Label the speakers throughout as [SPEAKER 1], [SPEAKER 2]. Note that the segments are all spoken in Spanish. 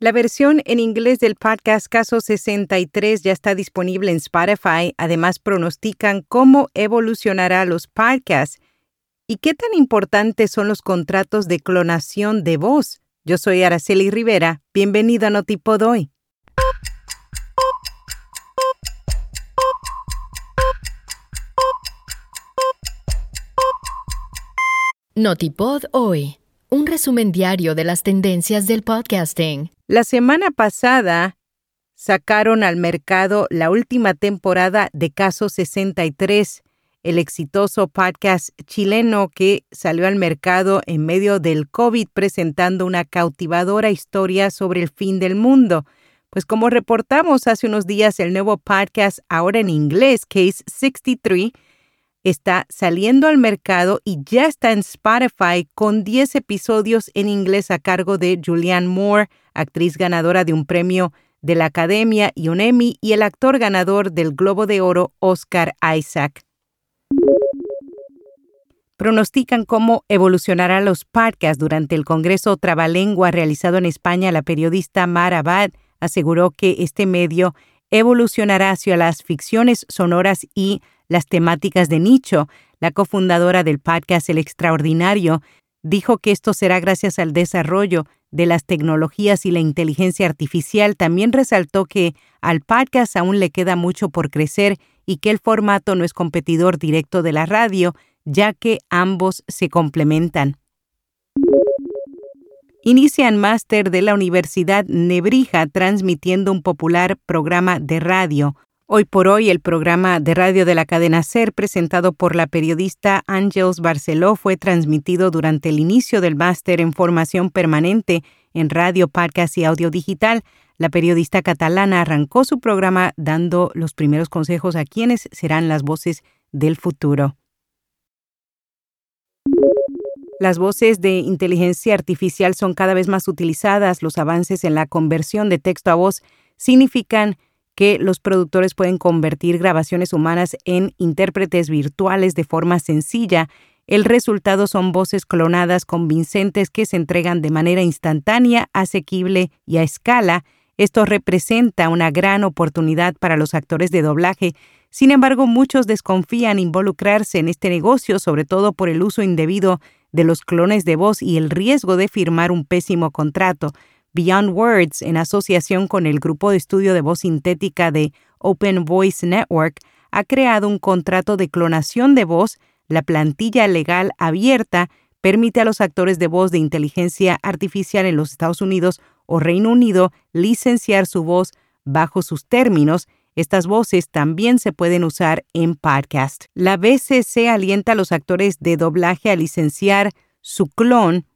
[SPEAKER 1] La versión en inglés del podcast Caso 63 ya está disponible en Spotify. Además, pronostican cómo evolucionará los podcasts y qué tan importantes son los contratos de clonación de voz. Yo soy Araceli Rivera. Bienvenido a Notipod hoy.
[SPEAKER 2] Notipod hoy. Un resumen diario de las tendencias del podcasting.
[SPEAKER 1] La semana pasada sacaron al mercado la última temporada de Caso 63, el exitoso podcast chileno que salió al mercado en medio del COVID presentando una cautivadora historia sobre el fin del mundo. Pues como reportamos hace unos días, el nuevo podcast, ahora en inglés, Case 63, está saliendo al mercado y ya está en Spotify con 10 episodios en inglés a cargo de Julianne Moore, actriz ganadora de un premio de la Academia y un Emmy, y el actor ganador del Globo de Oro, Oscar Isaac. Pronostican cómo evolucionarán los podcasts durante el Congreso Trabalengua realizado en España. La periodista Mara Abad aseguró que este medio evolucionará hacia las ficciones sonoras y las temáticas de nicho. La cofundadora del podcast El Extraordinario dijo que esto será gracias al desarrollo de las tecnologías y la inteligencia artificial. También resaltó que al podcast aún le queda mucho por crecer y que el formato no es competidor directo de la radio, ya que ambos se complementan. Inician máster de la Universidad Nebrija transmitiendo un popular programa de radio. Hoy por hoy, el programa de radio de la cadena SER, presentado por la periodista Ángels Barceló, fue transmitido durante el inicio del máster en formación permanente en radio, podcast y audio digital. La periodista catalana arrancó su programa dando los primeros consejos a quienes serán las voces del futuro. Las voces de inteligencia artificial son cada vez más utilizadas. Los avances en la conversión de texto a voz significan que los productores pueden convertir grabaciones humanas en intérpretes virtuales de forma sencilla. El resultado son voces clonadas convincentes que se entregan de manera instantánea, asequible y a escala. Esto representa una gran oportunidad para los actores de doblaje. Sin embargo, muchos desconfían involucrarse en este negocio, sobre todo por el uso indebido de los clones de voz y el riesgo de firmar un pésimo contrato. Beyond Words, en asociación con el grupo de estudio de voz sintética de Open Voice Network, ha creado un contrato de clonación de voz. La plantilla legal abierta permite a los actores de voz de inteligencia artificial en los Estados Unidos o Reino Unido licenciar su voz bajo sus términos. Estas voces también se pueden usar en podcast. La BCC alienta a los actores de doblaje a licenciar su clon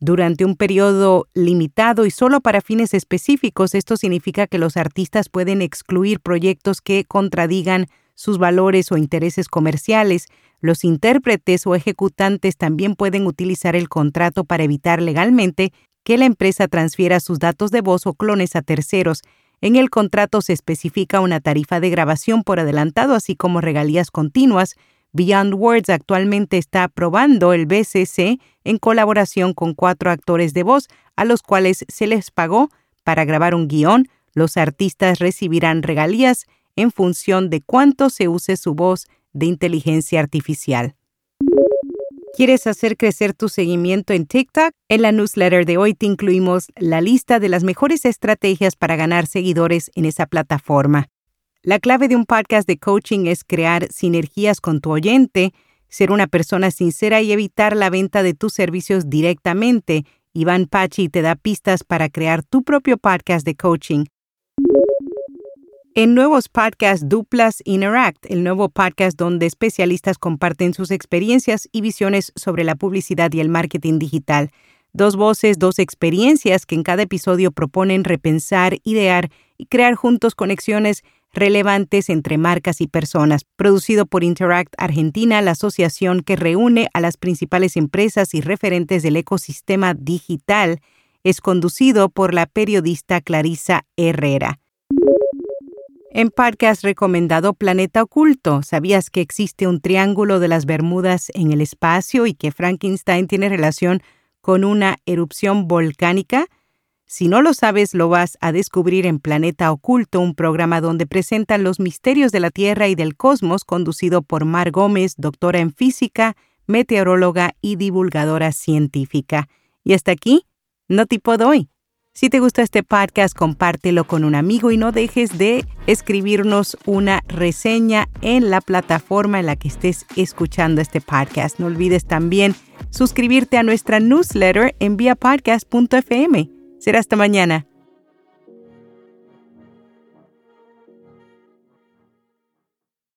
[SPEAKER 1] durante un periodo limitado y solo para fines específicos. Esto significa que los artistas pueden excluir proyectos que contradigan sus valores o intereses comerciales. Los intérpretes o ejecutantes también pueden utilizar el contrato para evitar legalmente que la empresa transfiera sus datos de voz o clones a terceros. En el contrato se especifica una tarifa de grabación por adelantado, así como regalías continuas, Beyond Words actualmente está probando el BCC en colaboración con cuatro actores de voz a los cuales se les pagó para grabar un guion. Los artistas recibirán regalías en función de cuánto se use su voz de inteligencia artificial. ¿Quieres hacer crecer tu seguimiento en TikTok? En la newsletter de hoy te incluimos la lista de las mejores estrategias para ganar seguidores en esa plataforma. La clave de un podcast de coaching es crear sinergias con tu oyente, ser una persona sincera y evitar la venta de tus servicios directamente. Iván Pachi te da pistas para crear tu propio podcast de coaching. En nuevos podcasts Duplas Interact, el nuevo podcast donde especialistas comparten sus experiencias y visiones sobre la publicidad y el marketing digital. Dos voces, dos experiencias que en cada episodio proponen repensar, idear y crear juntos conexiones relevantes entre marcas y personas, producido por Interact Argentina, la asociación que reúne a las principales empresas y referentes del ecosistema digital, es conducido por la periodista Clarisa Herrera. En podcast recomendado Planeta Oculto, ¿sabías que existe un triángulo de las Bermudas en el espacio y que Frankenstein tiene relación con una erupción volcánica? Si no lo sabes, lo vas a descubrir en Planeta Oculto, un programa donde presentan los misterios de la Tierra y del cosmos, conducido por Mar Gómez, doctora en física, meteoróloga y divulgadora científica. Y hasta aquí, no tipo doy. Si te gusta este podcast, compártelo con un amigo y no dejes de escribirnos una reseña en la plataforma en la que estés escuchando este podcast. No olvides también suscribirte a nuestra newsletter en viapodcast.fm. Será hasta mañana.